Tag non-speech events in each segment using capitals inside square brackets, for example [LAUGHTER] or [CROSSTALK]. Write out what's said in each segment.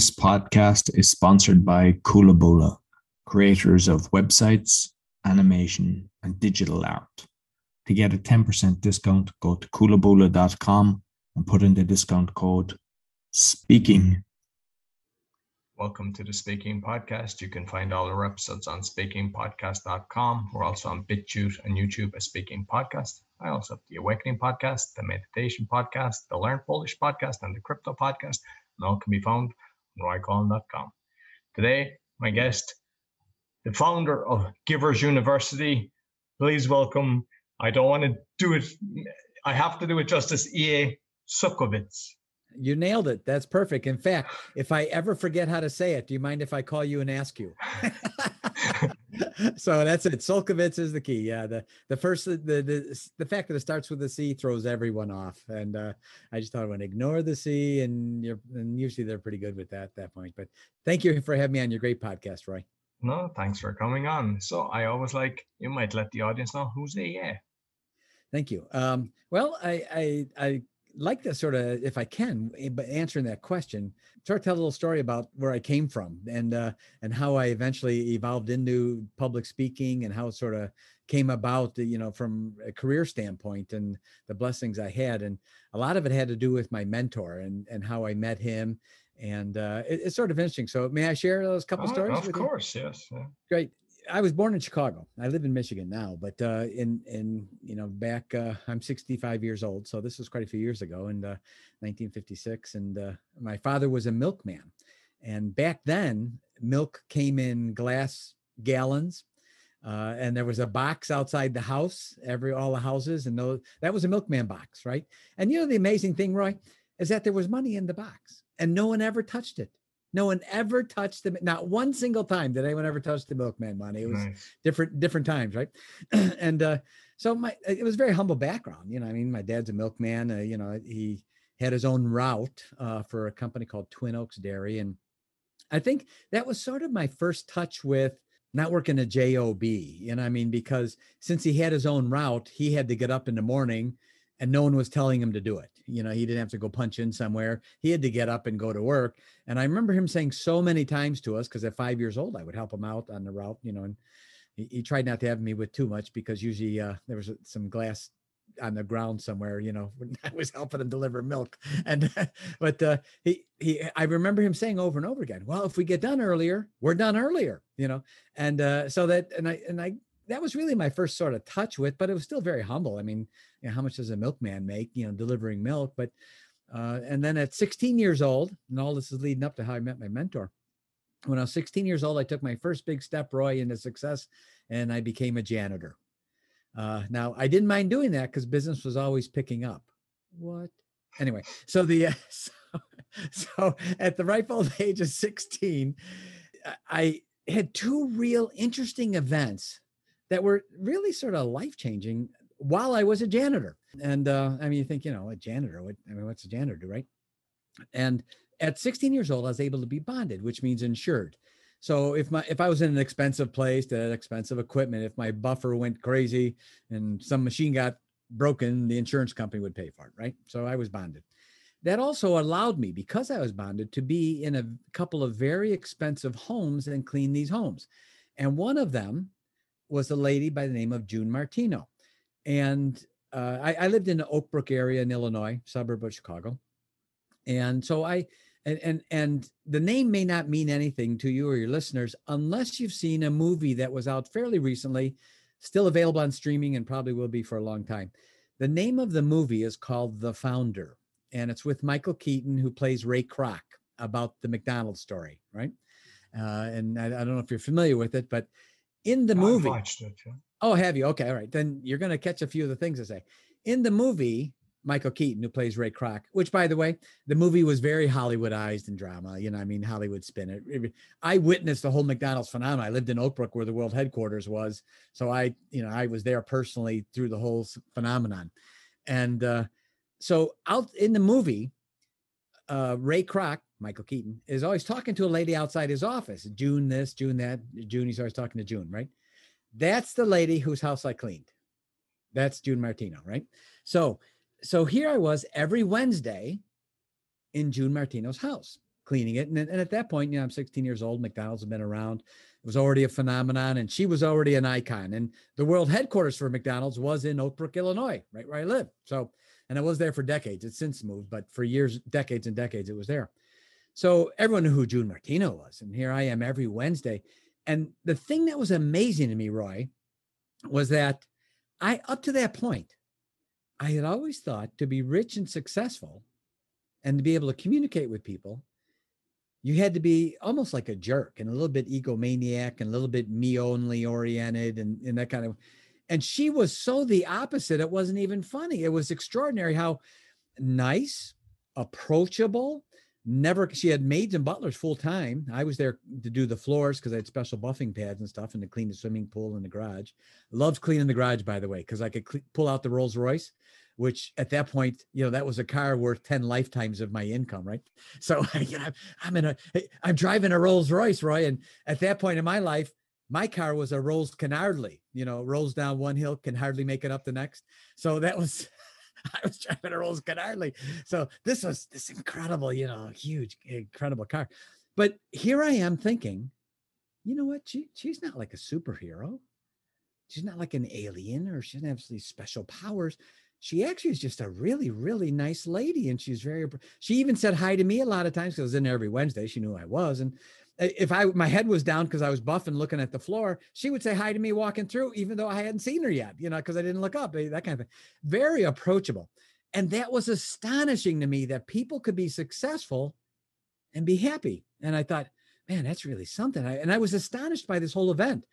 This podcast is sponsored by Coolabulla, creators of websites, animation, and digital art. To get a 10% discount, go to coolabulla.com and put in the discount code SPEAKING. Welcome to the Speaking Podcast. You can find all our episodes on speakingpodcast.com. We're also on BitChute and YouTube as Speaking Podcast. I also have the Awakening Podcast, the Meditation Podcast, the Learn Polish Podcast, and the Crypto Podcast. And all can be found on roycoughlan.com. Today, my guest, the founder of Givers University. Please welcome, I don't want to do it, I have to do it justice, E.A. Csolkovits. You nailed it. That's perfect. In fact, if I ever forget how to say it, do you mind if I call you and ask you? [LAUGHS] [LAUGHS] [LAUGHS] so that's it. Csolkovits is the key. Yeah. The the first the the the fact that it starts with a C throws everyone off. And uh, I just thought I would ignore the C, and you're and usually they're pretty good with that at that point. But thank you for having me on your great podcast, Roy. No, thanks for coming on. So I always like you might let the audience know who's a yeah. Thank you. Um, well, I I I like to sort of, if I can, eh, but answering that question, sort of tell a little story about where I came from and uh, and how I eventually evolved into public speaking and how it sort of came about, you know, from a career standpoint and the blessings I had. And a lot of it had to do with my mentor and and how I met him. And uh, it, it's sort of interesting. So may I share those couple Oh, stories? of with you? course, yes. Great. I was born in Chicago. I live in Michigan now, but uh, in in you know back uh, I'm 65 years old, so this was quite a few years ago in uh, 1956, and uh, my father was a milkman, and back then milk came in glass gallons, uh, and there was a box outside the house, every all the houses, and those, that was a milkman box, right? And you know the amazing thing, Roy, is that there was money in the box, and no one ever touched it. No one ever touched them. Not one single time did anyone ever touch the milkman money. It was Nice. different different times, right? [CLEARS THROAT] and uh, so my it was a very humble background. You know, I mean, my dad's a milkman. Uh, you know, he had his own route uh, for a company called Twin Oaks Dairy, and I think that was sort of my first touch with not working a job. You know, I mean, because since he had his own route, he had to get up in the morning. And no one was telling him to do it. You know, he didn't have to go punch in somewhere. He had to get up and go to work. And I remember him saying so many times to us, because at five years old, I would help him out on the route, you know, and he, he tried not to have me with too much because usually uh, there was uh, some glass on the ground somewhere, you know, [LAUGHS] when I was helping him deliver milk. [LAUGHS] And [LAUGHS] but uh, he he I remember him saying over and over again, well, if we get done earlier, we're done earlier, you know. And uh, so that and I and I that was really my first sort of touch with, but it was still very humble. I mean, you know, how much does a milkman make, you know, delivering milk? But uh, and then at 16 years old, and all this is leading up to how I met my mentor. When I was 16 years old, I took my first big step, Roy, into success, and I became a janitor. Uh, now, I didn't mind doing that because business was always picking up. What? Anyway, so the uh, [LAUGHS] so, so at the ripe old age of 16, I had two real interesting events that were really sort of life changing while I was a janitor. And uh, I mean, you think, you know, a janitor, what, I mean, what's a janitor do, right? And at 16 years old, I was able to be bonded, which means insured. So if my if I was in an expensive place that expensive equipment, if my buffer went crazy and some machine got broken, the insurance company would pay for it, right? So I was bonded. That also allowed me, because I was bonded, to be in a couple of very expensive homes and clean these homes. And one of them was a lady by the name of June Martino. And uh, I, I lived in the Oak Brook area in Illinois, suburb of Chicago. And so I, and, and and the name may not mean anything to you or your listeners unless you've seen a movie that was out fairly recently, still available on streaming and probably will be for a long time. The name of the movie is called The Founder, and it's with Michael Keaton, who plays Ray Kroc about the McDonald's story, right? Uh, and I, I don't know if you're familiar with it, but in the I've movie, it. yeah. Oh, have you? Okay, all right. Then you're going to catch a few of the things I say. In the movie, Michael Keaton, who plays Ray Kroc, which, by the way, the movie was very Hollywoodized and drama. You know, I mean, Hollywood spin it. it- I witnessed the whole McDonald's phenomenon. I lived in Oak Brook, where the world headquarters was, so I, you know, I was there personally through the whole phenomenon. And uh, so, out in the movie, uh, Ray Kroc, Michael Keaton, is always talking to a lady outside his office. June this, June that. June, he's always talking to June, right? That's the lady whose house I cleaned. That's June Martino, right? So, so here I was every Wednesday in June Martino's house cleaning it. And, and at that point, you know, I'm 16 years old. McDonald's had been around. It was already a phenomenon, and she was already an icon. And the world headquarters for McDonald's was in Oak Brook, Illinois, right where I live. So, and I was there for decades. It's since moved, but for years, decades and decades, it was there. So everyone knew who June Martino was. And here I am every Wednesday. And the thing that was amazing to me, Roy, was that I, up to that point, I had always thought to be rich and successful and to be able to communicate with people, you had to be almost like a jerk and a little bit egomaniac and a little bit me only oriented and, and that kind of and she was so the opposite it wasn't even funny it was extraordinary how nice approachable never she had maids and butlers full time i was there to do the floors because i had special buffing pads and stuff and to clean the swimming pool in the garage loved cleaning the garage by the way because i could cl- pull out the rolls royce which at that point, you know, that was a car worth 10 lifetimes of my income, right? So [LAUGHS] you know, I'm in a, I'm driving a Rolls Royce, Roy. And at that point in my life, my car was a Rolls Canardly, you know, rolls down one hill, can hardly make it up the next. So that was, [LAUGHS] I was driving a Rolls Canardly. So this was this incredible, you know, huge, incredible car. But here I am thinking, you know what? She, she's not like a superhero. She's not like an alien or she doesn't have these special powers she actually is just a really, really nice lady. And she's very, she even said hi to me a lot of times because I was in there every Wednesday. She knew I was. And if I, my head was down because I was buffing looking at the floor, she would say hi to me walking through, even though I hadn't seen her yet, you know, because I didn't look up, eh, that kind of thing. Very approachable. And that was astonishing to me that people could be successful and be happy. And I thought, man, that's really something. I, and I was astonished by this whole event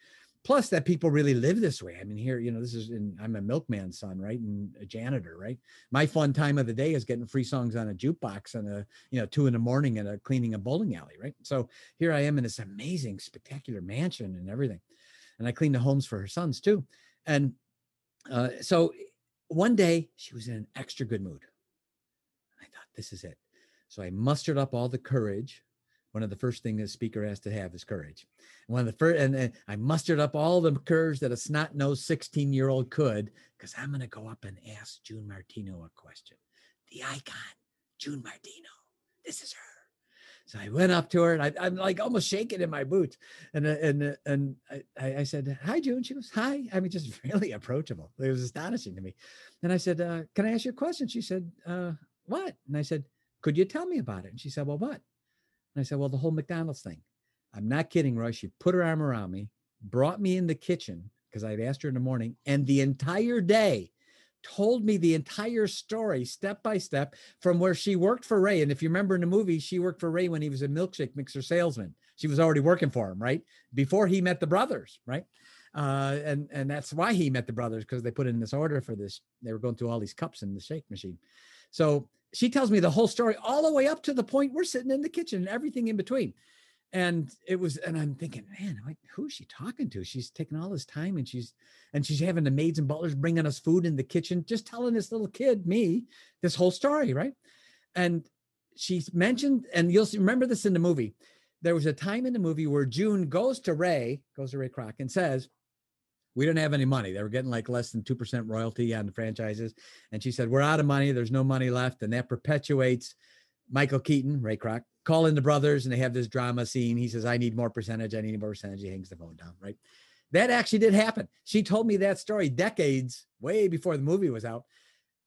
plus that people really live this way. I mean, here, you know, this is in, I'm a milkman's son, right? And a janitor, right? My fun time of the day is getting free songs on a jukebox and a, you know, two in the morning and a cleaning a bowling alley, right? So here I am in this amazing, spectacular mansion and everything. And I clean the homes for her sons too. And uh, so one day she was in an extra good mood. I thought, this is it. So I mustered up all the courage one of the first things a speaker has to have is courage. One of the first, and, and I mustered up all the courage that a snot nosed 16 year old could, because I'm going to go up and ask June Martino a question. The icon, June Martino. This is her. So I went up to her and I, am like almost shaking in my boots. And uh, and uh, and I, I said, "Hi, June." She goes, "Hi." I mean, just [LAUGHS] really approachable. It was astonishing to me. And I said, uh, "Can I ask you a question?" She said, uh, "What?" And I said, "Could you tell me about it?" And she said, "Well, what?" And I said, Well, the whole McDonald's thing. I'm not kidding, Roy. She put her arm around me, brought me in the kitchen because I'd asked her in the morning, and the entire day told me the entire story step by step from where she worked for Ray. And if you remember in the movie, she worked for Ray when he was a milkshake mixer salesman. She was already working for him, right? Before he met the brothers, right? Uh, and and that's why he met the brothers because they put in this order for this. They were going through all these cups in the shake machine. So she tells me the whole story all the way up to the point we're sitting in the kitchen and everything in between. And it was, and I'm thinking, man, who's she talking to? She's taking all this time and she's, and she's having the maids and butlers bringing us food in the kitchen, just telling this little kid, me, this whole story, right? And she mentioned, and you'll remember this in the movie. There was a time in the movie where June goes to Ray, goes to Ray Kroc, and says, we didn't have any money. They were getting like less than 2% royalty on the franchises. And she said, We're out of money. There's no money left. And that perpetuates Michael Keaton, Ray Kroc, calling the brothers and they have this drama scene. He says, I need more percentage. I need more percentage. He hangs the phone down, right? That actually did happen. She told me that story decades, way before the movie was out.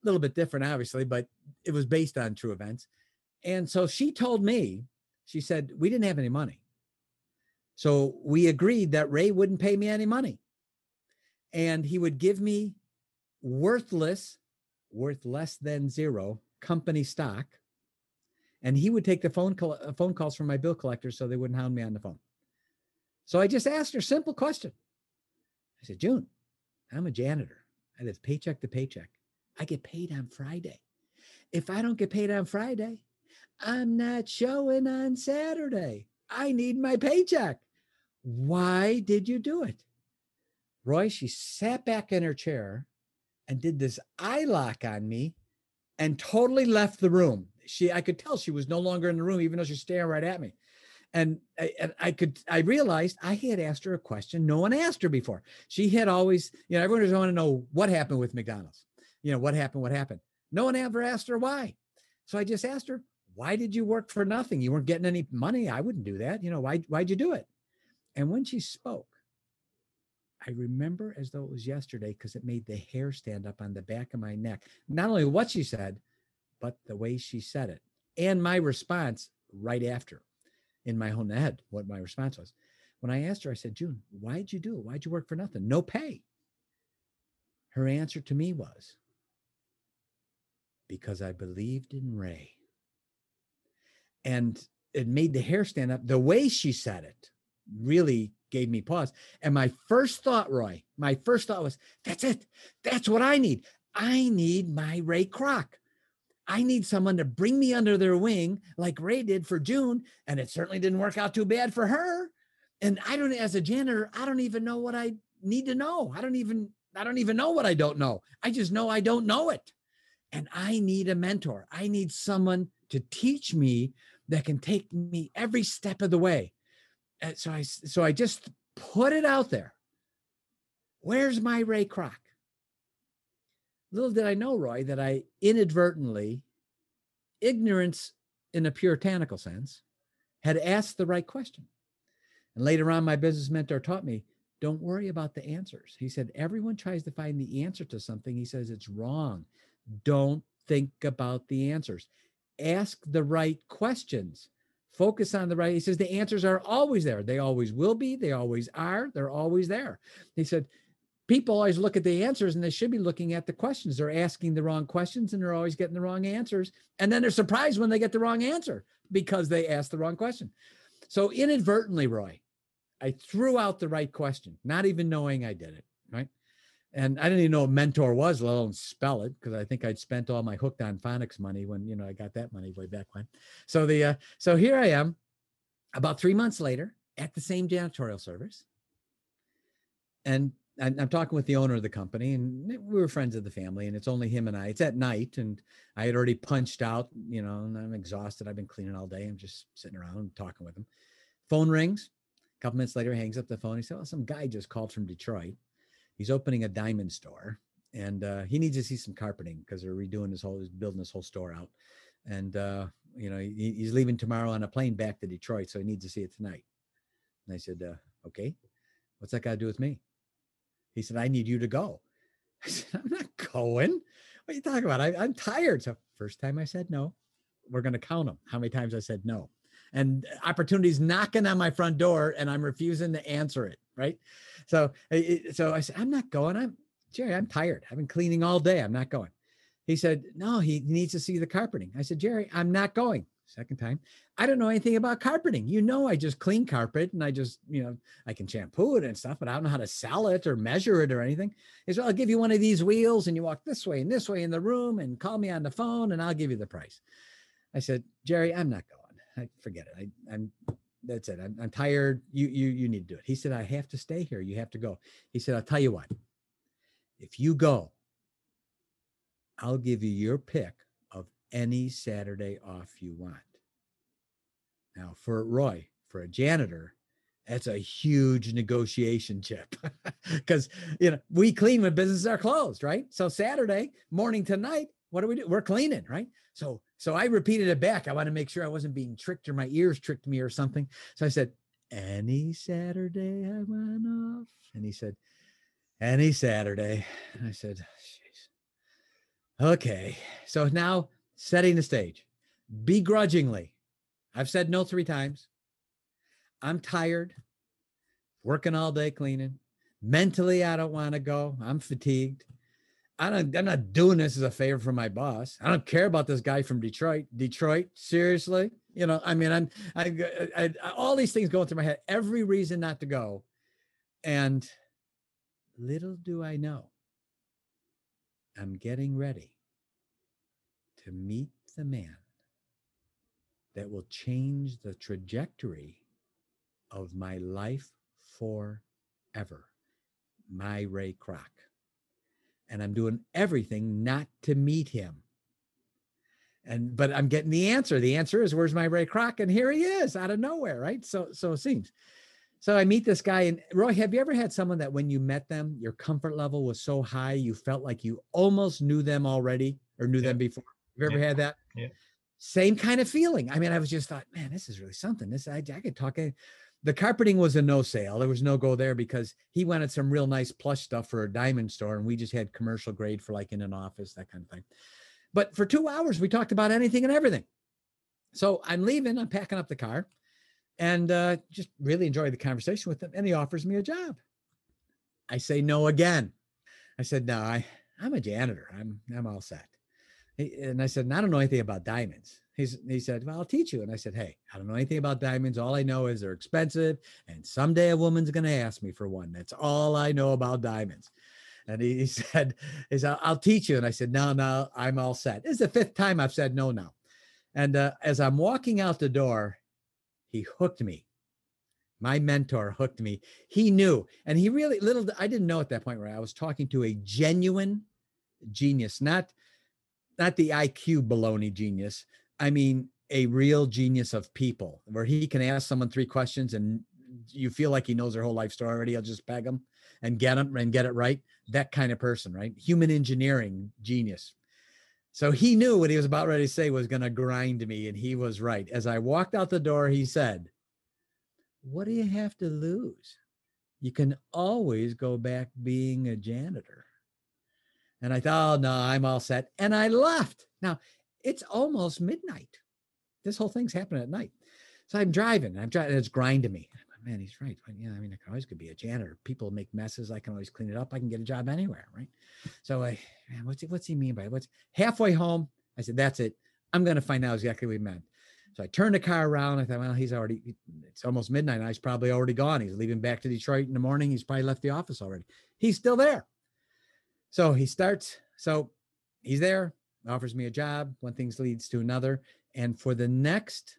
A little bit different, obviously, but it was based on true events. And so she told me, she said, We didn't have any money. So we agreed that Ray wouldn't pay me any money and he would give me worthless, worth less than zero company stock. And he would take the phone call, uh, phone calls from my bill collector so they wouldn't hound me on the phone. So I just asked her simple question. I said, June, I'm a janitor. I live paycheck to paycheck. I get paid on Friday. If I don't get paid on Friday, I'm not showing on Saturday. I need my paycheck. Why did you do it? Roy, she sat back in her chair and did this eye lock on me and totally left the room. She, I could tell she was no longer in the room, even though she's staring right at me. And I, and I could, I realized I had asked her a question no one asked her before. She had always, you know, everyone was want to know what happened with McDonald's. You know, what happened, what happened. No one ever asked her why. So I just asked her, why did you work for nothing? You weren't getting any money. I wouldn't do that. You know, why, why'd you do it? And when she spoke, I remember as though it was yesterday because it made the hair stand up on the back of my neck. Not only what she said, but the way she said it and my response right after in my own head, what my response was. When I asked her, I said, June, why'd you do it? Why'd you work for nothing? No pay. Her answer to me was, because I believed in Ray. And it made the hair stand up. The way she said it really gave me pause. And my first thought, Roy, my first thought was, that's it. That's what I need. I need my Ray Kroc. I need someone to bring me under their wing like Ray did for June. And it certainly didn't work out too bad for her. And I don't, as a janitor, I don't even know what I need to know. I don't even, I don't even know what I don't know. I just know I don't know it. And I need a mentor. I need someone to teach me that can take me every step of the way. And so I, so I just put it out there. Where's my Ray Kroc? Little did I know, Roy, that I inadvertently, ignorance in a puritanical sense, had asked the right question. And later on, my business mentor taught me don't worry about the answers. He said, everyone tries to find the answer to something. He says it's wrong. Don't think about the answers. Ask the right questions. Focus on the right. He says the answers are always there. They always will be. They always are. They're always there. He said, people always look at the answers and they should be looking at the questions. They're asking the wrong questions and they're always getting the wrong answers. And then they're surprised when they get the wrong answer because they asked the wrong question. So inadvertently, Roy, I threw out the right question, not even knowing I did it. Right. And I didn't even know what mentor was, let alone spell it, because I think I'd spent all my hooked on phonics money when, you know, I got that money way back when. So the uh, so here I am about three months later at the same janitorial service. And I'm talking with the owner of the company, and we were friends of the family, and it's only him and I. It's at night, and I had already punched out, you know, and I'm exhausted. I've been cleaning all day. I'm just sitting around talking with him. Phone rings. A couple minutes later, hangs up the phone. He said, "Well, some guy just called from Detroit. He's opening a diamond store, and uh, he needs to see some carpeting because they're redoing his whole, he's building this whole store out, and uh, you know, he, he's leaving tomorrow on a plane back to Detroit, so he needs to see it tonight." And I said, uh, "Okay, what's that got to do with me?" He said, I need you to go. [LAUGHS] I said, I'm not going. What are you talking about? I, I'm tired. So, first time I said no, we're going to count them. How many times I said no? And opportunities knocking on my front door, and I'm refusing to answer it. Right. So, so I said, I'm not going. I'm Jerry, I'm tired. I've been cleaning all day. I'm not going. He said, No, he needs to see the carpeting. I said, Jerry, I'm not going. Second time, I don't know anything about carpeting. You know, I just clean carpet and I just, you know, I can shampoo it and stuff, but I don't know how to sell it or measure it or anything. He said, I'll give you one of these wheels and you walk this way and this way in the room and call me on the phone and I'll give you the price. I said, Jerry, I'm not going. I forget it. I, I'm that's it. I'm, I'm tired. You you you need to do it. He said, I have to stay here. You have to go. He said, I'll tell you what. If you go, I'll give you your pick of any Saturday off you want. Now, for Roy, for a janitor, that's a huge negotiation chip [LAUGHS] because you know we clean when businesses are closed, right? So Saturday morning to night, what do we do? We're cleaning, right? So so I repeated it back. I want to make sure I wasn't being tricked or my ears tricked me or something. So I said, any Saturday I went off, and he said, any Saturday. And I said, okay. So now setting the stage begrudgingly. I've said no three times. I'm tired, working all day cleaning. Mentally, I don't want to go. I'm fatigued. I don't, I'm not doing this as a favor for my boss. I don't care about this guy from Detroit. Detroit, seriously? You know, I mean, I'm I, I, I all these things going through my head. Every reason not to go, and little do I know, I'm getting ready to meet the man that will change the trajectory of my life forever. My Ray Kroc. And I'm doing everything not to meet him. And but I'm getting the answer. The answer is where's my Ray Kroc? And here he is out of nowhere, right? So so it seems. So I meet this guy, and Roy, have you ever had someone that when you met them, your comfort level was so high you felt like you almost knew them already or knew yeah. them before? Have you ever yeah. had that? Yeah. same kind of feeling. I mean, I was just thought, man, this is really something. This I, I could talk. The carpeting was a no sale. There was no go there because he wanted some real nice plush stuff for a diamond store, and we just had commercial grade for like in an office, that kind of thing. But for two hours, we talked about anything and everything. So I'm leaving. I'm packing up the car, and uh, just really enjoyed the conversation with him. And he offers me a job. I say no again. I said, no, I, I'm a janitor. I'm I'm all set. And I said, I don't know anything about diamonds. He's, he said, Well, I'll teach you. And I said, Hey, I don't know anything about diamonds. All I know is they're expensive. And someday a woman's going to ask me for one. That's all I know about diamonds. And he, he [LAUGHS] said, is I'll teach you. And I said, No, no, I'm all set. This is the fifth time I've said no now. And uh, as I'm walking out the door, he hooked me. My mentor hooked me. He knew, and he really little. I didn't know at that point where I was talking to a genuine genius, not not the IQ baloney genius. I mean, a real genius of people where he can ask someone three questions and you feel like he knows their whole life story already. He'll just peg him and get him and get it right. That kind of person, right? Human engineering genius. So he knew what he was about ready to say was going to grind me, and he was right. As I walked out the door, he said, What do you have to lose? You can always go back being a janitor. And I thought, oh, no, I'm all set. And I left. Now, it's almost midnight. This whole thing's happening at night. So I'm driving. And I'm driving. It's grinding me. Man, he's right. Yeah, I mean, I can always could be a janitor. People make messes. I can always clean it up. I can get a job anywhere, right? So I, man, what's what's he mean by it? what's halfway home? I said, that's it. I'm going to find out exactly what he meant. So I turned the car around. I thought, well, he's already, it's almost midnight. He's probably already gone. He's leaving back to Detroit in the morning. He's probably left the office already. He's still there. So he starts, so he's there, offers me a job. One thing leads to another. And for the next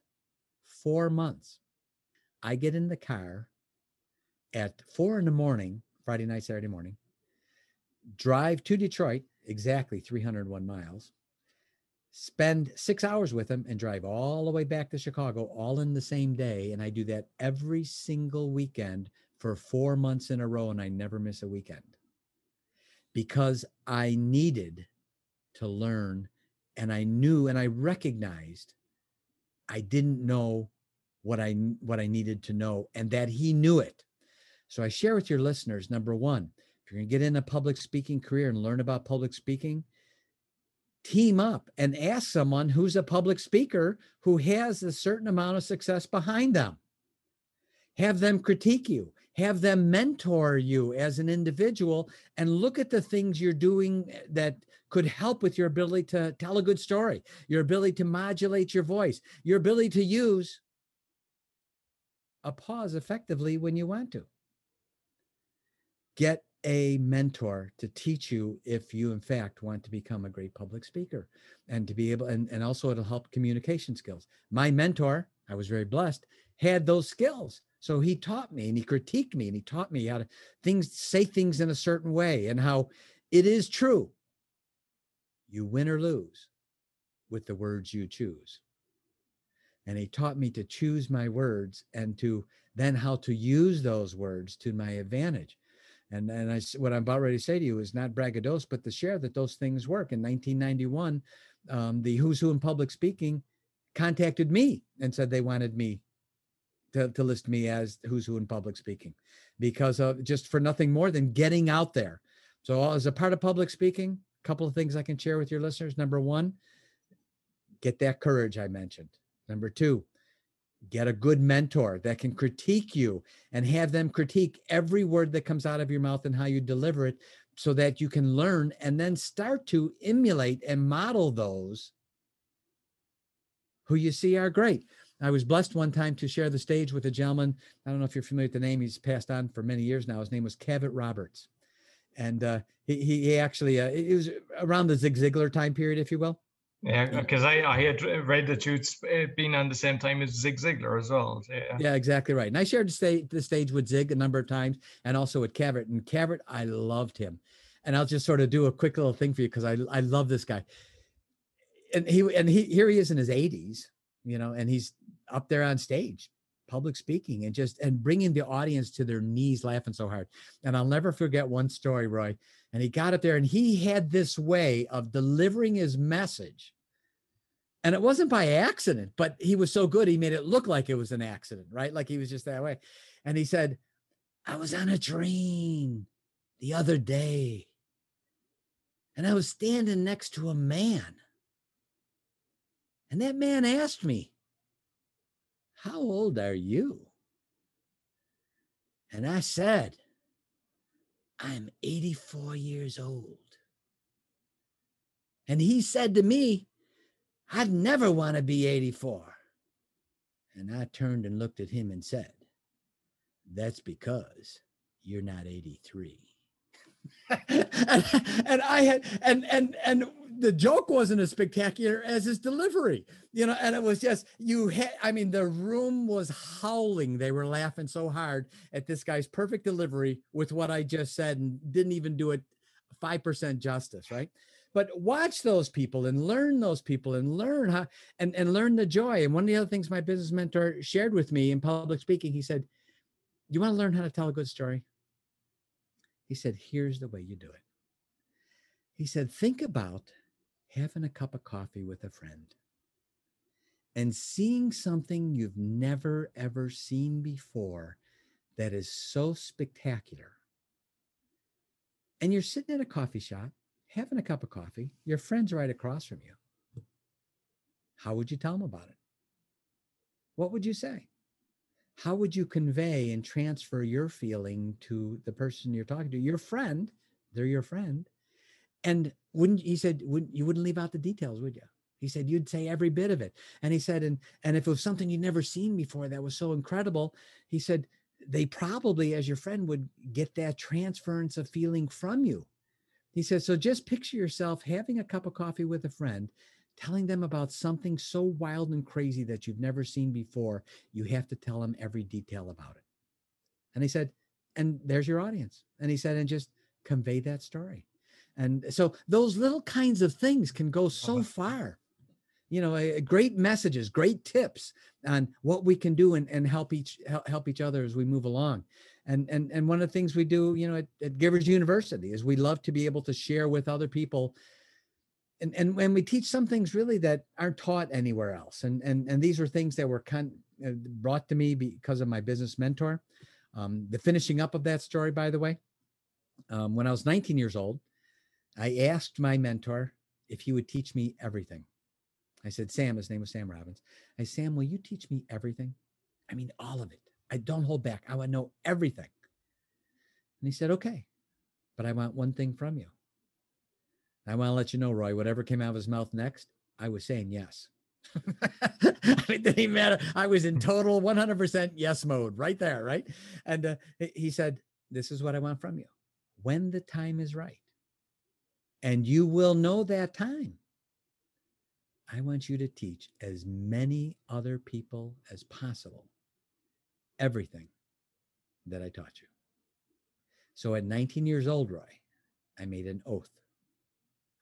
four months, I get in the car at four in the morning, Friday night, Saturday morning, drive to Detroit, exactly 301 miles, spend six hours with him, and drive all the way back to Chicago, all in the same day. And I do that every single weekend for four months in a row, and I never miss a weekend because I needed to learn and I knew and I recognized I didn't know what I what I needed to know and that he knew it. So I share with your listeners number 1, if you're going to get in a public speaking career and learn about public speaking, team up and ask someone who's a public speaker who has a certain amount of success behind them. Have them critique you have them mentor you as an individual and look at the things you're doing eh, that could help with your ability to tell a good story, your ability to modulate your voice, your ability to use a pause effectively when you want to. Get a mentor to teach you if you in fact want to become a great public speaker and to be able and, and also it'll help communication skills my mentor i was very blessed had those skills so he taught me and he critiqued me and he taught me how to things say things in a certain way and how it is true. You win or lose with the words you choose. And he taught me to choose my words and to then how to use those words to my advantage. And, and I, what I'm about ready to say to you is not braggadocious, but to share that those things work. In 1991, um, the Who's Who in Public Speaking contacted me and said they wanted me to, to list me as who's who in public speaking because of just for nothing more than getting out there. So, as a part of public speaking, a couple of things I can share with your listeners. Number one, get that courage I mentioned. Number two, get a good mentor that can critique you and have them critique every word that comes out of your mouth and how you deliver it so that you can learn and then start to emulate and model those who you see are great. I was blessed one time to share the stage with a gentleman. I don't know if you're familiar with the name. He's passed on for many years now. His name was Cavett Roberts, and uh, he he actually uh, it was around the Zig Ziglar time period, if you will. Yeah, because I, I had read that you'd uh, been on the same time as Zig Ziglar as well. Yeah, yeah exactly right. And I shared the stage, the stage with Zig a number of times and also with Cavett. And Cavett, I loved him. And I'll just sort of do a quick little thing for you because I, I love this guy. And he and he here he is in his 80s, you know, and he's up there on stage public speaking and just and bringing the audience to their knees laughing so hard and i'll never forget one story roy and he got up there and he had this way of delivering his message And it wasn't by accident, but he was so good, he made it look like it was an accident, right? Like he was just that way. And he said, I was on a train the other day and I was standing next to a man. And that man asked me, How old are you? And I said, I'm 84 years old. And he said to me, I'd never want to be 84. And I turned and looked at him and said, That's because you're not 83. [LAUGHS] and, and I had and and and the joke wasn't as spectacular as his delivery, you know, and it was just you had I mean the room was howling. They were laughing so hard at this guy's perfect delivery with what I just said and didn't even do it 5% justice, right? But watch those people and learn those people and learn how and, and learn the joy. And one of the other things my business mentor shared with me in public speaking, he said, You want to learn how to tell a good story? He said, Here's the way you do it. He said, Think about having a cup of coffee with a friend and seeing something you've never, ever seen before that is so spectacular. And you're sitting in a coffee shop having a cup of coffee, your friend's right across from you. How would you tell them about it? What would you say? how would you convey and transfer your feeling to the person you're talking to your friend they're your friend and wouldn't he said wouldn't you wouldn't leave out the details would you he said you'd say every bit of it and he said and and if it was something you'd never seen before that was so incredible he said they probably as your friend would get that transference of feeling from you he said so just picture yourself having a cup of coffee with a friend telling them about something so wild and crazy that you've never seen before, you have to tell them every detail about it. And he said, and there's your audience. And he said, and just convey that story. And so those little kinds of things can go so far. You know, a great messages, great tips on what we can do and, and help each help each other as we move along. And and and one of the things we do, you know, at, at Givers University is we love to be able to share with other people. And and when we teach some things really that aren't taught anywhere else. And and and these are things that were kind of brought to me because of my business mentor. Um, the finishing up of that story by the way. Um, when i was 19 years old i asked my mentor if he would teach me everything i said sam his name was sam robbins i said sam will you teach me everything i mean all of it i don't hold back i want to know everything and he said okay but i want one thing from you I want to let you know, Roy, whatever came out of his mouth next, I was saying yes. [LAUGHS] it didn't matter. I was in [LAUGHS] total 100% yes mode right there, right? And uh, he said, This is what I want from you when the time is right. And you will know that time. I want you to teach as many other people as possible everything that I taught you. So at 19 years old, Roy, I made an oath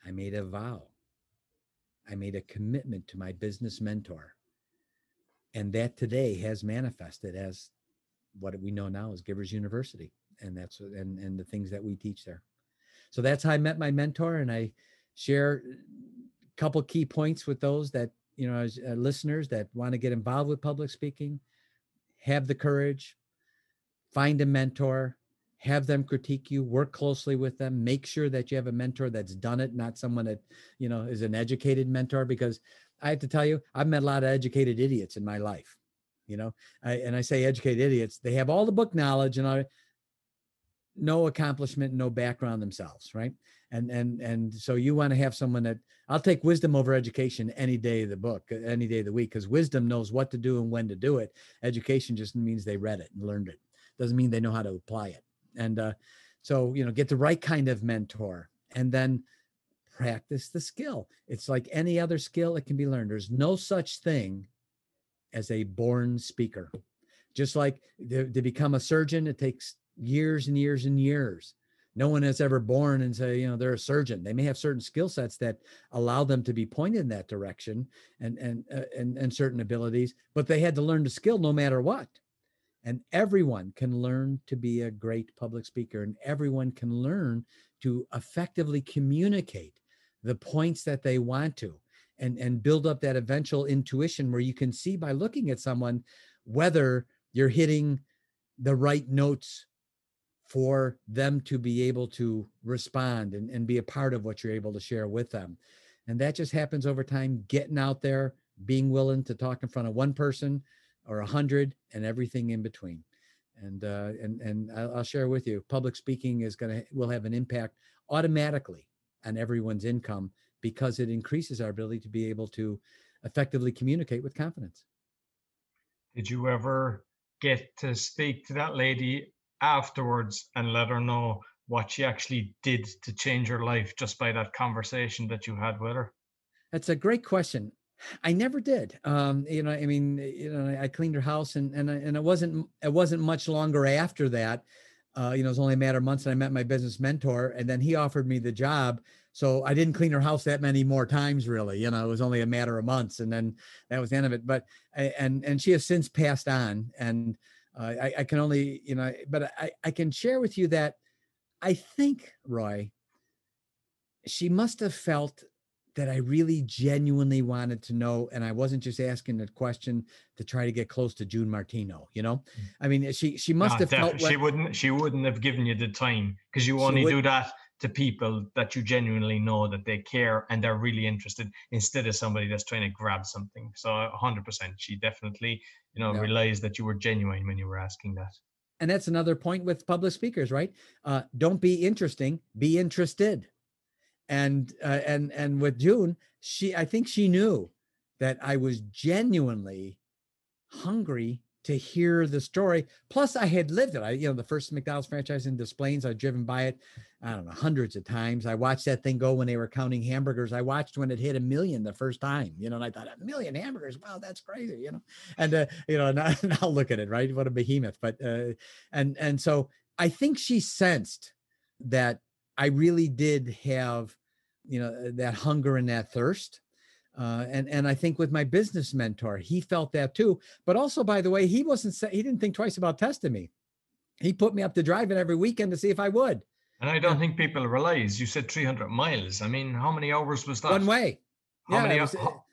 I made a vow. I made a commitment to my business mentor. And that today has manifested as what we know now as Givers University. And that's and, and the things that we teach there. So that's how I met my mentor. And I share a couple key points with those that, you know, as uh, listeners that want to get involved with public speaking, have the courage, find a mentor, have them critique you work closely with them make sure that you have a mentor that's done it not someone that you know is an educated mentor because i have to tell you i've met a lot of educated idiots in my life you know I, and i say educated idiots they have all the book knowledge and I, no accomplishment no background themselves right? And and and so you want to have someone that i'll take wisdom over education any day of the book any day of the week because wisdom knows what to do and when to do it. Education just means they read it and learned it. Doesn't mean they know how to apply it. And uh, so you know get the right kind of mentor and then practice the skill. It's like any other skill it can be learned. There's no such thing as a born speaker. Just like to, to become a surgeon it takes years and years and years no one has ever born and say you know they're a surgeon they may have certain skill sets that allow them to be pointed in that direction and and uh, and, and certain abilities but they had to learn the skill no matter what and everyone can learn to be a great public speaker, and everyone can learn to effectively communicate the points that they want to. and and build up that eventual intuition where you can see by looking at someone whether you're hitting the right notes for them to be able to respond and, and be a part of what you're able to share with them and that just happens over time getting out there being willing to talk in front of one person or a hundred and everything in between and uh, and and I'll share with you public speaking is going to will have an impact automatically on everyone's income because it increases our ability to be able to effectively communicate with confidence. Did you ever get to speak to that lady afterwards and let her know what she actually did to change her life just by that conversation that you had with her? That's a great question. I never did. Um, you know, I mean, you know, I cleaned her house, and and and it wasn't it wasn't much longer after that. Uh, you know, it was only a matter of months, and I met my business mentor, and then he offered me the job. So I didn't clean her house that many more times, really. You know, it was only a matter of months, and then that was the end of it. But and and she has since passed on, and uh, I, I can only you know, but I I can share with you that I think Roy, she must have felt that I really genuinely wanted to know, and I wasn't just asking a question to try to get close to June Martino. You know, mm. I mean, she she must have felt she wouldn't she wouldn't have given you the time because you only do that to people that you genuinely know that they care and they're really interested instead of somebody that's trying to grab something. So 100%, she definitely, you know, yeah. realized that you were genuine when you were asking that. And that's another point with public speakers, right? Uh, don't be interesting, be interested. And uh, and and with June, she I think she knew that I was genuinely hungry to hear the story. Plus, I had lived it. I, you know, the first McDonald's franchise in Des Plaines, I'd driven by it, I don't know, hundreds of times. I watched that thing go when they were counting hamburgers. I watched when it hit a million the first time, you know, and I thought, a million hamburgers, wow, that's crazy, you know. And uh, you know, [LAUGHS] now, now look at it, right? What a behemoth. But uh, and and so I think she sensed that I really did have, you know, that hunger and that thirst uh, and and I think with my business mentor, he felt that too. But also, by the way, he wasn't he didn't think twice about testing me. He put me up to driving every weekend to see if I would. And I don't think people realize you said 300 miles. I mean, how many hours was that? One way. How yeah, many? Was, how,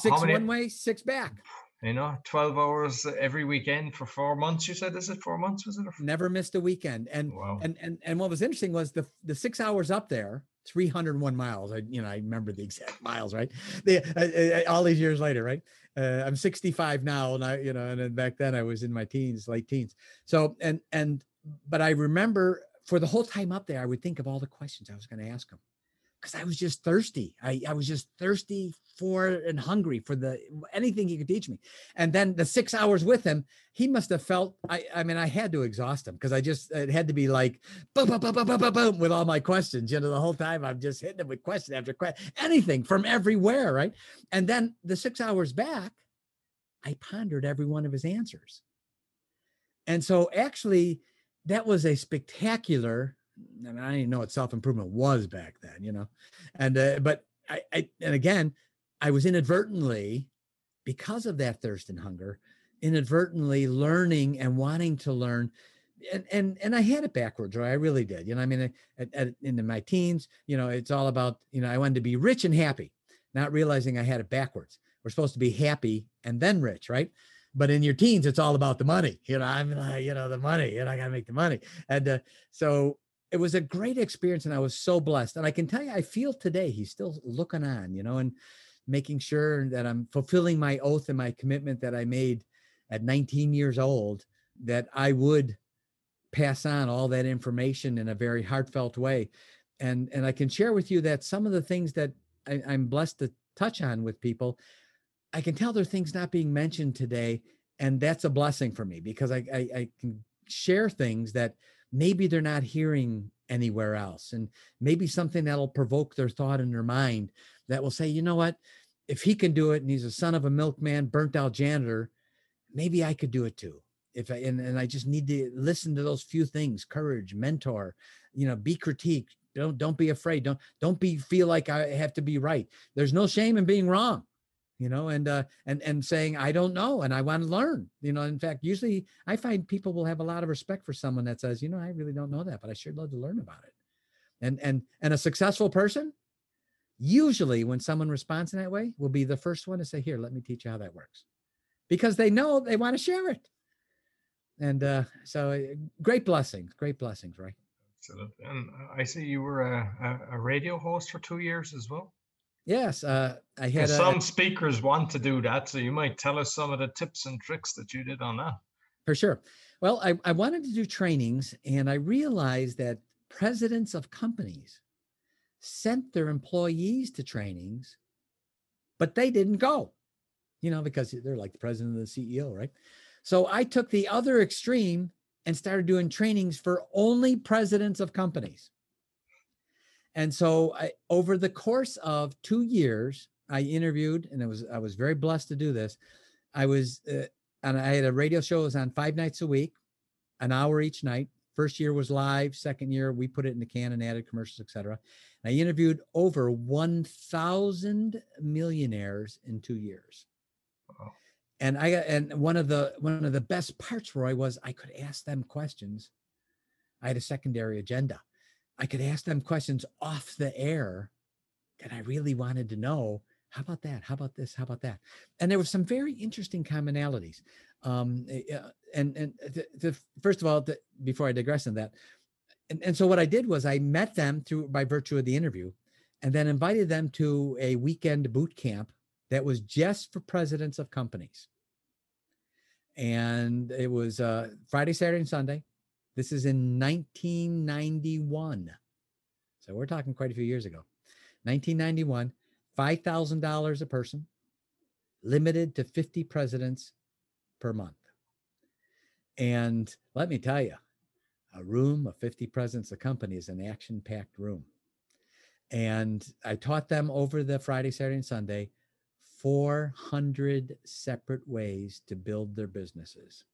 six many, one way, six back. You know, 12 hours every weekend for four months. You said, is it four months? Was it? Never missed a weekend. And wow. and and and what was interesting was the the six hours up there 301 miles. I, you know, I remember the exact miles, right? The, uh, uh, all these years later, right? Uh, I'm 65 now, and I, you know, and then back then I was in my teens, late teens. So, and and, but I remember for the whole time up there, I would think of all the questions I was going to ask them because I was just thirsty. I, I was just thirsty for and hungry for the anything he could teach me. And then the six hours with him, he must have felt. I I mean, I had to exhaust him because I just it had to be like boom, boom, boom, boom, boom, boom, boom with all my questions. You know, the whole time I'm just hitting him with question after question, anything from everywhere, right? And then the six hours back, I pondered every one of his answers. And so actually, that was a spectacular Mean, I didn't know what self improvement was back then, you know, and uh, but I, I and again, I was inadvertently because of that thirst and hunger, inadvertently learning and wanting to learn. And, and and I had it backwards, right? I really did. You know, I mean, at, at, in my teens, you know, it's all about, you know, I wanted to be rich and happy, not realizing I had it backwards. We're supposed to be happy and then rich, right? But in your teens, it's all about the money. You know, I'm like, you know, the money, and I got to make the money. And uh, so it was a great experience and I was so blessed. And I can tell you, I feel today he's still looking on, you know, and making sure that I'm fulfilling my oath and my commitment that I made at 19 years old that I would pass on all that information in a very heartfelt way. And and I can share with you that some of the things that I, I'm blessed to touch on with people, I can tell there are things not being mentioned today. And that's a blessing for me because I, I, I can share things that maybe they're not hearing anywhere else. And maybe something that'll provoke their thought in their mind that will say, you know what? If he can do it and he's a son of a milkman, burnt out janitor, maybe I could do it too. If I and, and I just need to listen to those few things, courage, mentor, you know, be critiqued. Don't don't be afraid. Don't don't be feel like I have to be right. There's no shame in being wrong you know and uh and and saying i don't know and i want to learn you know in fact usually i find people will have a lot of respect for someone that says you know i really don't know that but i sure love to learn about it and and and a successful person usually when someone responds in that way will be the first one to say here let me teach you how that works because they know they want to share it and uh, so uh, great blessings great blessings right Absolutely. And I see you were a, a radio host for two years as well. Yes, uh, I had a, some speakers want to do that, so you might tell us some of the tips and tricks that you did on that. For sure. Well, I, I wanted to do trainings, and I realized that presidents of companies sent their employees to trainings, but they didn't go, you know, because they're like the president of the CEO, right? So I took the other extreme and started doing trainings for only presidents of companies. And so I, over the course of two years, I interviewed, and it was I was very blessed to do this. I was, uh, and I had a radio show. It was on five nights a week, an hour each night. First year was live. Second year, we put it in the can and added commercials, etc. I interviewed over 1,000 millionaires in two years. Wow and I and one of the one of the best parts, Roy, was I could ask them questions. I had a secondary agenda. I could ask them questions off the air that I really wanted to know. How about that? How about this? How about that? And there were some very interesting commonalities. Um, eh, and and the, the, first of all, the, before I digress on that, and, and so what I did was I met them through by virtue of the interview, and then invited them to a weekend boot camp that was just for presidents of companies. And it was uh, Friday, Saturday, and Sunday. This is in 1991. So we're talking quite a few years ago. 1991, $5,000 a person, limited to 50 presidents per month. And let me tell you, a room of 50 presidents of company is an action packed room. And I taught them over the Friday, Saturday, and Sunday 400 separate ways to build their businesses.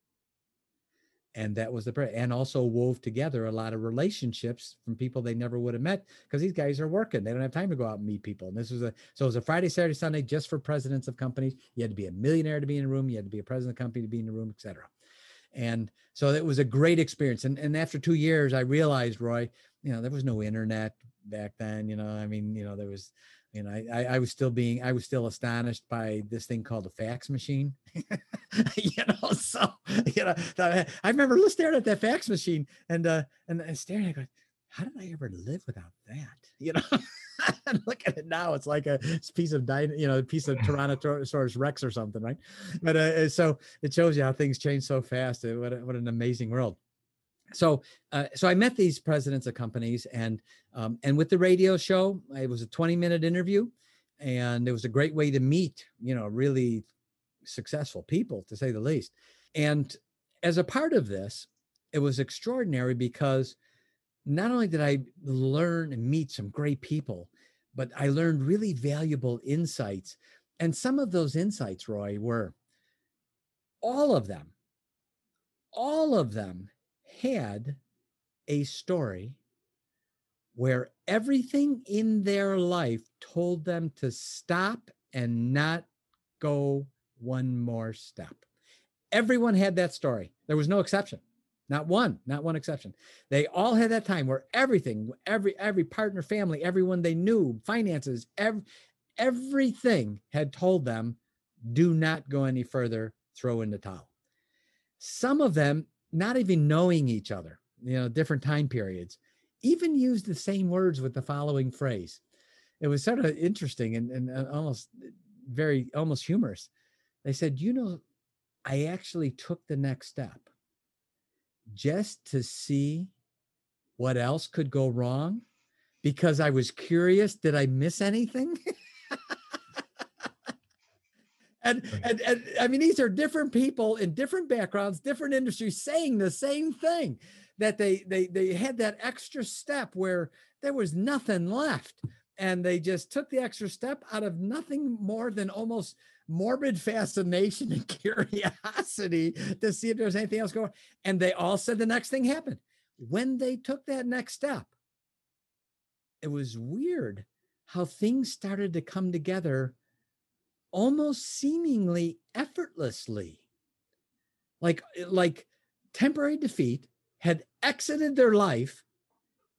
And that was the prayer and also wove together a lot of relationships from people they never would have met because these guys are working. They don't have time to go out and meet people. And this was a so it was a Friday, Saturday, Sunday just for presidents of companies. You had to be a millionaire to be in a room, you had to be a president of company to be in the room, etc. And so it was a great experience. And and after two years, I realized, Roy, you know, there was no internet back then. You know, I mean, you know, there was you know, I, I was still being, I was still astonished by this thing called a fax machine. [LAUGHS] you know, so you know, I remember staring at that fax machine and uh and, and staring. I go, how did I ever live without that? [LAUGHS] You know, and look at it now. It's like a piece of you know, a piece of [LAUGHS] Tyrannosaurus Rex or something, right? But uh, so it shows you how things change so fast. What a, what an amazing world so uh, so I met these presidents of companies and um, and with the radio show, it was a 20 minute interview, and it was a great way to meet you know really successful people to say the least. And as a part of this, it was extraordinary because not only did I learn and meet some great people, but I learned really valuable insights. And some of those insights, Roy, were all of them, all of them had a story where everything in their life told them to stop and not go one more step. Everyone had that story. There was no exception. Not one, not one exception. They all had that time where everything, every every partner, family, everyone they knew, finances, every, everything had told them, do not go any further, throw in the towel. Some of them not even knowing each other, you know, different time periods, even used the same words with the following phrase. It was sort of interesting and, and uh, almost very, almost humorous. They said, you know, I actually took the next step just to see what else could go wrong because I was curious. Did I miss anything? [LAUGHS] and, and and I mean, these are different people in different backgrounds, different industries, saying the same thing. That they they they had that extra step where there was nothing left, and they just took the extra step out of nothing more than almost morbid fascination [LAUGHS] and curiosity to see if there's anything else going. on. And they all said the next thing happened when they took that next step. It was weird how things started to come together almost seemingly effortlessly. Like, eh, like temporary defeat had exited their life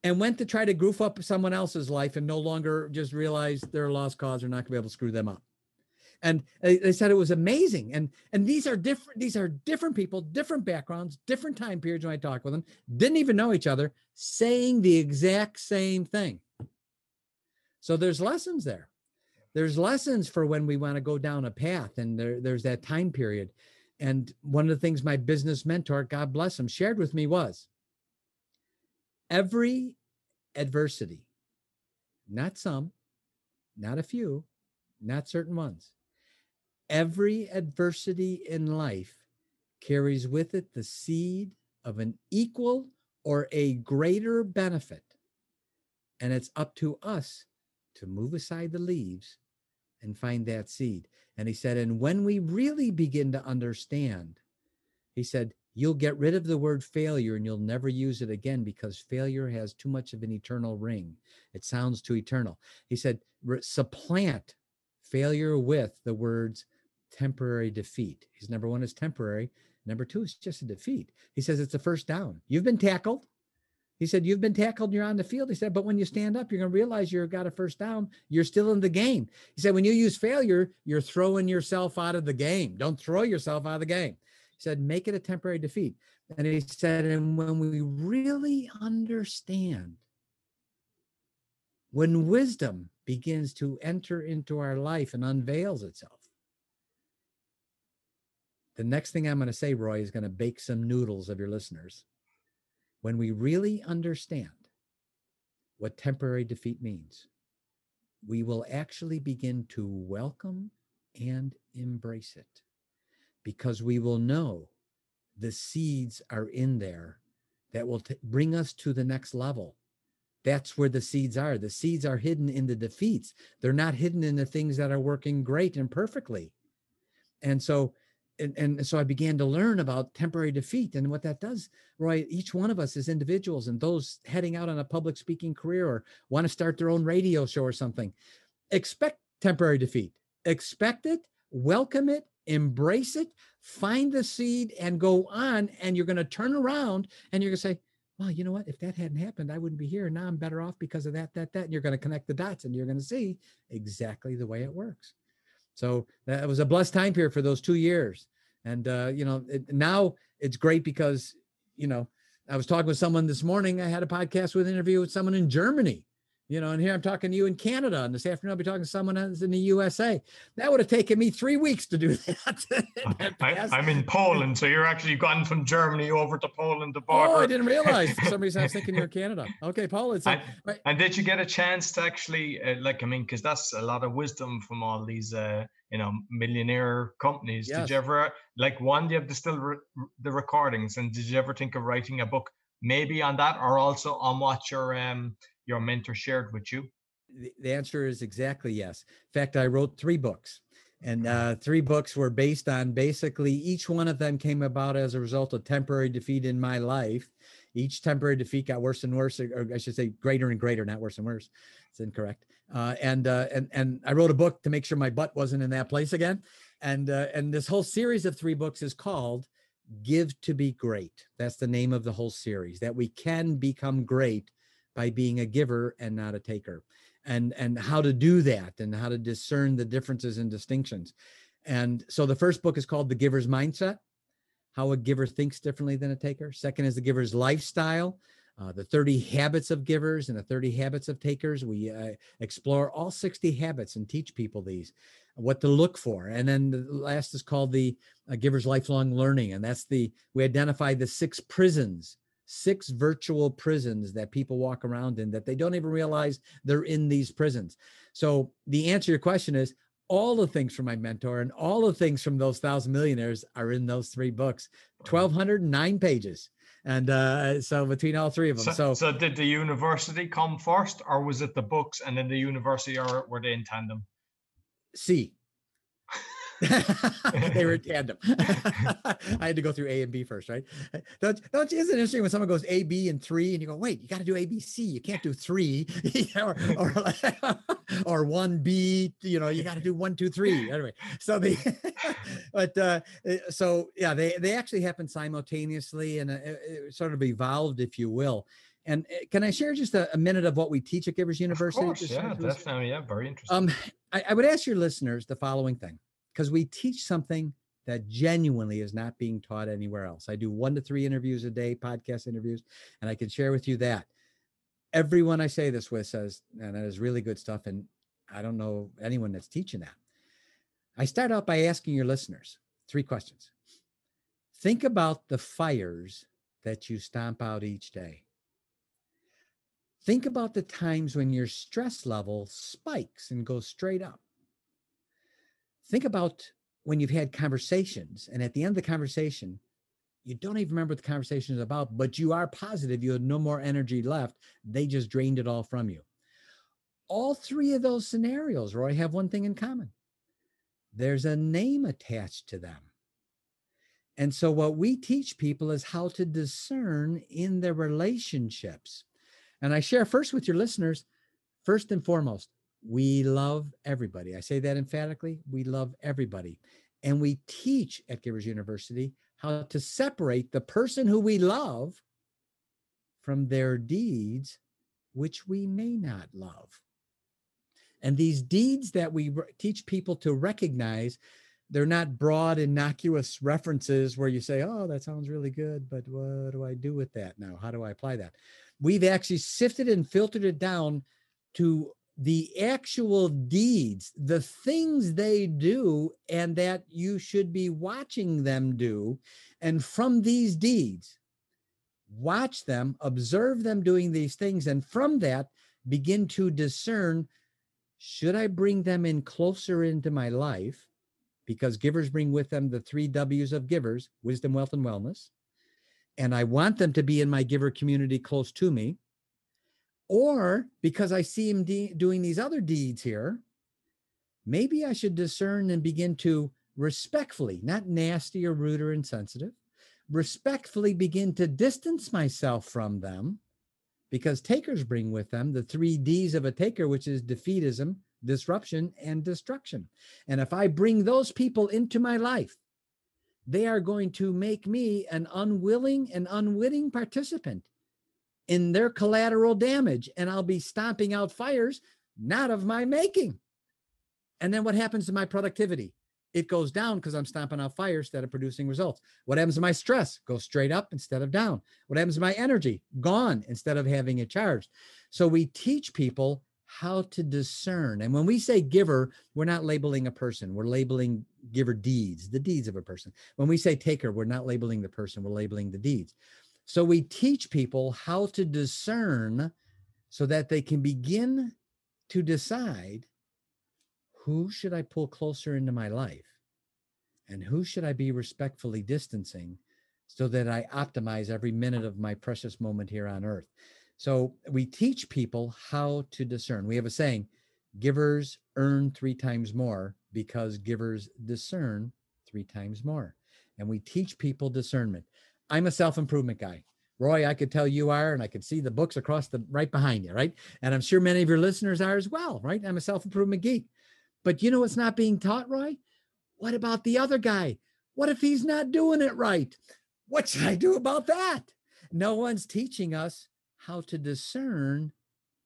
and went to try to goof up someone else's life and no longer just realized they're a lost cause or not going to be able to screw them up. And eh, they said it was amazing and and these are different these are different people different backgrounds different time periods when i talk with them didn't even know each other saying the exact same thing. So there's lessons there there's lessons for when we want to go down a path and there, there's that time period and one of the things my business mentor god bless him shared with me was every adversity not some not a few not certain ones every adversity in life carries with it the seed of an equal or a greater benefit. And it's up to us to move aside the leaves and find that seed. And he said, and when we really begin to understand, he said, you'll get rid of the word failure and you'll never use it again because failure has too much of an eternal ring. It sounds too eternal. He said, supplant failure with the words temporary defeat. His number one is temporary. Number two is just a defeat. He says it's a first down. You've been tackled. He said, You've been tackled, you're on the field. He said, But when you stand up, you're going to realize you've got a first down. You're still in the game. He said, When you use failure, you're throwing yourself out of the game. Don't throw yourself out of the game. He said, Make it a temporary defeat. And he said, And when we really understand, when wisdom begins to enter into our life and unveils itself, the next thing I'm going to say, Roy, is going to bake some noodles of your listeners. When we really understand what temporary defeat means, we will actually begin to welcome and embrace it because we will know the seeds are in there that will t- bring us to the next level. That's where the seeds are. The seeds are hidden in the defeats. They're not hidden in the things that are working great and perfectly. And so and, and so I began to learn about temporary defeat and what that does. Roy, each one of us as individuals and those heading out on a public speaking career or want to start their own radio show or something, expect temporary defeat. Expect it, welcome it, embrace it, find the seed and go on. And you're going to turn around and you're going to say, well, you know what? If that hadn't happened, I wouldn't be here. Now I'm better off because of that, that, that. And you're going to connect the dots and you're going to see exactly the way it works. So that was a blessed time period for those two years. And uh, you know, it, now it's great because you know I was talking with someone this morning. I had a podcast with an interview with someone in Germany you know, and here I'm talking to you in Canada, and this afternoon I'll be talking to someone else in the USA. That would have taken me three weeks to do [LAUGHS] that. I, am in Poland, so you're actually gone from Germany over to Poland to border. Oh, I didn't realize. For some reason, I was [LAUGHS] thinking you're Canada. Okay, Poland. So, and, right. and, did you get a chance to actually, uh, like, I mean, because that's a lot of wisdom from all these, uh, you know, millionaire companies. Yes. Did you ever, like, one, do you have the still re- the recordings, and did you ever think of writing a book, maybe on that, or also on what your um your mentor shared with you? The answer is exactly yes. In fact, I wrote three books, and uh, three books were based on basically each one of them came about as a result of temporary defeat in my life. Each temporary defeat got worse and worse, or I should say, greater and greater, not worse and worse. It's incorrect. Uh, and uh, and and I wrote a book to make sure my butt wasn't in that place again. And uh, and this whole series of three books is called "Give to Be Great." That's the name of the whole series. That we can become great by being a giver and not a taker and and how to do that and how to discern the differences and distinctions. And so the first book is called the giver's mindset how a giver thinks differently than a taker. Second is the giver's lifestyle uh, the 30 habits of givers and the 30 habits of takers. We uh, explore all 60 habits and teach people these what to look for. And then the last is called the uh, giver's lifelong learning and that's the we identify the six prisons six virtual prisons that people walk around in that they don't even realize they're in these prisons. So the answer to your question is all the things from my mentor and all the things from those thousand millionaires are in those three books, 1209 pages. And uh, so between all three of them. So, so, so did the university come first or was it the books and then the university or were they in tandem? C. they were in [LAUGHS] tandem. [LAUGHS] I had to go through A and B first, right? Don't, don't isn't it interesting when someone goes A, B, and three, and you go, wait, you got to do A, B, C. You can't do three, [LAUGHS] or or, or one B. You know, you got to do one, two, three. Anyway, so the but uh, eh, so yeah, they they actually happened simultaneously, and uh, it, it sort of evolved, if you will. And uh, can I share just a, a minute of what we teach at Givers University? Of course, yeah, definitely. Yeah, very interesting. Um, I, I would ask your listeners the following thing, because we teach something that genuinely is not being taught anywhere else. I do one to three interviews a day, podcast interviews, and I can share with you that everyone I say this with says, and that is really good stuff. And I don't know anyone that's teaching that. I start out by asking your listeners three questions. Think about the fires that you stomp out each day. Think about the times when your stress level spikes and goes straight up. Think about when you've had conversations, and at the end of the conversation, you don't even remember what the conversation is about, but you are positive you had no more energy left. They just drained it all from you. All three of those scenarios, Roy, have one thing in common there's a name attached to them. And so, what we teach people is how to discern in their relationships. And I share first with your listeners, first and foremost, we love everybody. I say that emphatically. We love everybody. And we teach at Givers University how to separate the person who we love from their deeds, which we may not love. And these deeds that we teach people to recognize, they're not broad, innocuous references where you say, oh, that sounds really good, but what do I do with that now? How do I apply that? We've actually sifted and filtered it down to the actual deeds, the things they do, and that you should be watching them do. And from these deeds, watch them, observe them doing these things, and from that, begin to discern should I bring them in closer into my life? Because givers bring with them the three W's of givers wisdom, wealth, and wellness. And I want them to be in my giver community close to me. Or because I see him de- doing these other deeds here, maybe I should discern and begin to respectfully, not nasty or rude or insensitive, respectfully begin to distance myself from them because takers bring with them the three D's of a taker, which is defeatism, disruption, and destruction. And if I bring those people into my life, they are going to make me an unwilling and unwitting participant in their collateral damage. And I'll be stomping out fires not of my making. And then what happens to my productivity? It goes down because I'm stomping out fires instead of producing results. What happens to my stress? Goes straight up instead of down. What happens to my energy? Gone instead of having it charged. So we teach people how to discern. And when we say giver, we're not labeling a person, we're labeling giver deeds, the deeds of a person. When we say taker, we're not labeling the person, we're labeling the deeds. So we teach people how to discern so that they can begin to decide who should I pull closer into my life and who should I be respectfully distancing so that I optimize every minute of my precious moment here on earth. So we teach people how to discern. We have a saying givers earn three times more because givers discern three times more. And we teach people discernment. I'm a self improvement guy. Roy, I could tell you are, and I could see the books across the right behind you, right? And I'm sure many of your listeners are as well, right? I'm a self improvement geek. But you know what's not being taught, Roy? What about the other guy? What if he's not doing it right? What should I do about that? No one's teaching us how to discern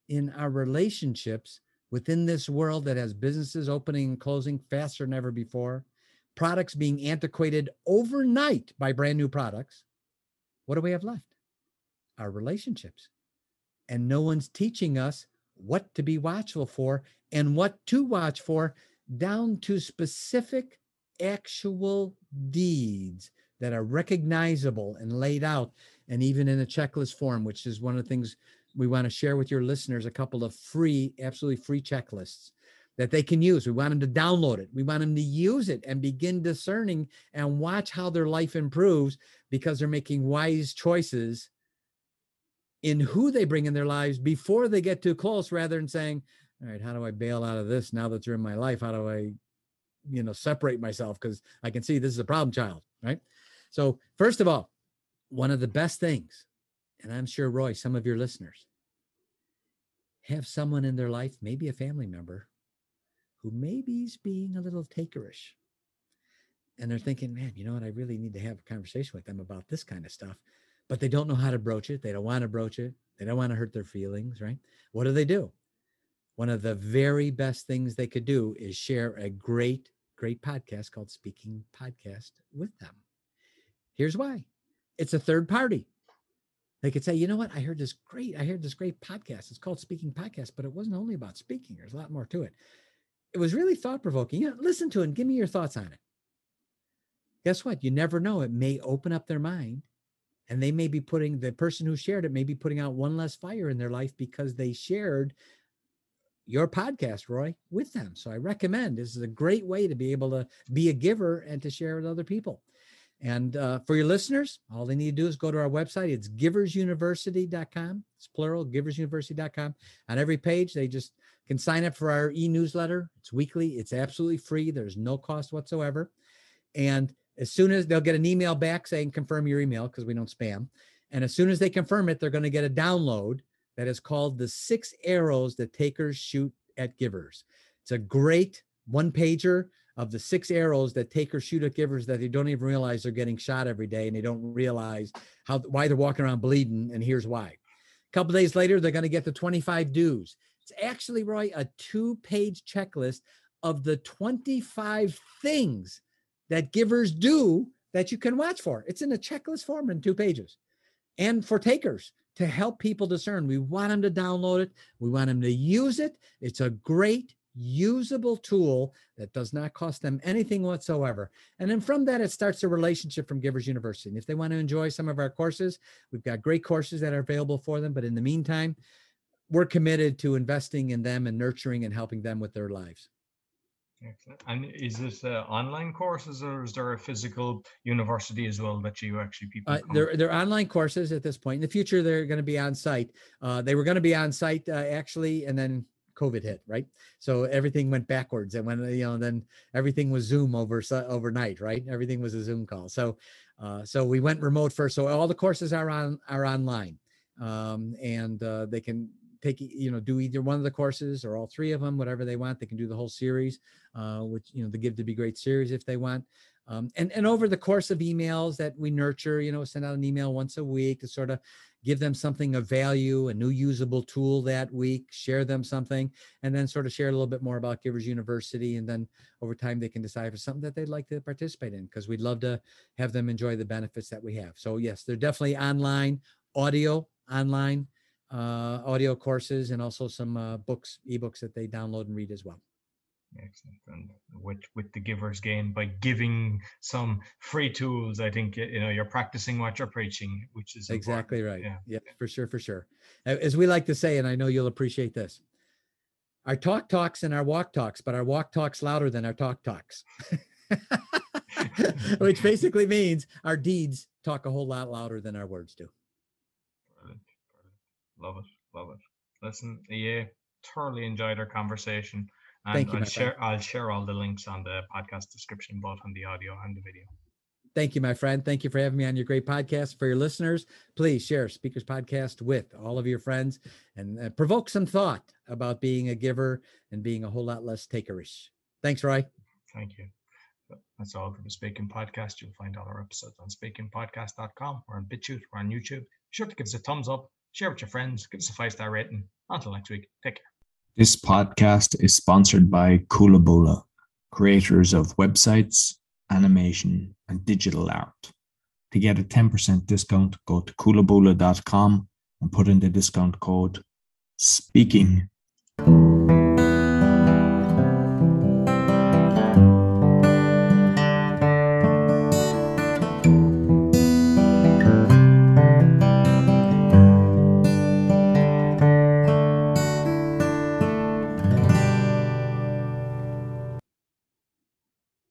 in our relationships within this world that has businesses opening and closing faster than ever before, products being antiquated overnight by brand new products. What do we have left? Our relationships. And no one's teaching us what to be watchful for and what to watch for down to specific actual deeds that are recognizable and laid out and even in a checklist form which is one of the things we want to share with your listeners a couple of free absolutely free checklists that they can use. We want them to download it. We want them to use it and begin discerning and watch how their life improves because they're making wise choices in who they bring in their lives before they get too close rather than saying all right how do i bail out of this now that you're in my life? How do i you know separate myself? Because i can see this is a problem child right? So first of all one of the best things and i'm sure roy some of your listeners have someone in their life maybe a family member who maybe is being a little takerish and they're thinking man you know what i really need to have a conversation with them about this kind of stuff but they don't know how to broach it. They don't want to broach it. They don't want to hurt their feelings, right? What do they do? One of the very best things they could do is share a great, great podcast called Speaking Podcast with them. Here's why it's a third party. They could say, you know what? I heard this great, I heard this great podcast. It's called Speaking Podcast, but it wasn't only about speaking. There's a lot more to it. It was really thought provoking. Listen to it and give me your thoughts on it. Guess what? You never know. It may open up their mind and they may be putting the person who shared it may be putting out one less fire in their life because they shared your podcast, Roy, with them. So I recommend this is a great way to be able to be a giver and to share with other people. And uh, for your listeners, all they need to do is go to our website. It's giversuniversity.com. It's plural, giversuniversity.com. On every page, they just can sign up for our e newsletter. It's weekly, it's absolutely free. There's no cost whatsoever. And as soon as they'll get an email back saying confirm your email because we don't spam. And as soon as they confirm it, they're going to get a download that is called the six arrows that takers shoot at givers. It's a great one pager of the six arrows that takers shoot at givers that they don't even realize they're getting shot every day and they don't realize how why they're walking around bleeding and here's why. A couple days later they're going to get the 25 do's. Actually Roy a two-page checklist of the 25 things that givers do that you can watch for. It's in a checklist form in two pages. And for takers to help people discern, we want them to download it. We want them to use it. It's a great usable tool that does not cost them anything whatsoever. And then from that, it starts a relationship from Givers University. And if they want to enjoy some of our courses, we've got great courses that are available for them. But in the meantime, we're committed to investing in them and nurturing and helping them with their lives. Excellent. And is this uh, online courses or is there a physical university as well that you actually people? Uh, they're they're online courses at this point. In the future, they're going to be on site. Uh, they were going to be on site uh, actually, and then COVID hit, right? So everything went backwards, and when you know, then everything was Zoom over overnight, right? Everything was a Zoom call. So, uh, so we went remote first. So all the courses are on are online, um, and uh, they can take you know do either one of the courses or all three of them, whatever they want. They can do the whole series, uh, which you know the Give to Be Great series if they want. Um, and and over the course of emails that we nurture, you know, send out an email once a week to sort of give them something of value, a new usable tool that week, share them something, and then sort of share a little bit more about Givers University. And then over time, they can decide for something that they'd like to participate in because we'd love to have them enjoy the benefits that we have. So, yes, they're definitely online, audio, online, uh, audio courses, and also some uh, books, ebooks that they download and read as well. Excellent. And with with the giver's gain by giving some free tools, I think you know you're practicing what you're preaching, which is exactly important. right. Yeah. yeah, for sure, for sure. As we like to say, and I know you'll appreciate this. Our talk talks and our walk talks, but our walk talks louder than our talk talks. [LAUGHS] [LAUGHS] Which basically means our deeds talk a whole lot louder than our words do. Love it. Love it. Listen, yeah, thoroughly enjoyed our conversation. And Thank you. I'll share friend. I'll share all the links on the podcast description, both on the audio and the video. Thank you, my friend. Thank you for having me on your great podcast. For your listeners, please share Speakers Podcast with all of your friends and uh, provoke some thought about being a giver and being a whole lot less takerish. Thanks, Roy. Thank you. That's all for the Speaking Podcast. You'll find all our episodes on speakingpodcast.com. We're on BitChute. We're on YouTube. Be sure to give us a thumbs up, share with your friends, give us a five star rating. Until next week, take care. This podcast is sponsored by Kula creators of websites, animation, and digital art. To get a 10% discount, go to coolabulla.com and put in the discount code SPEAKING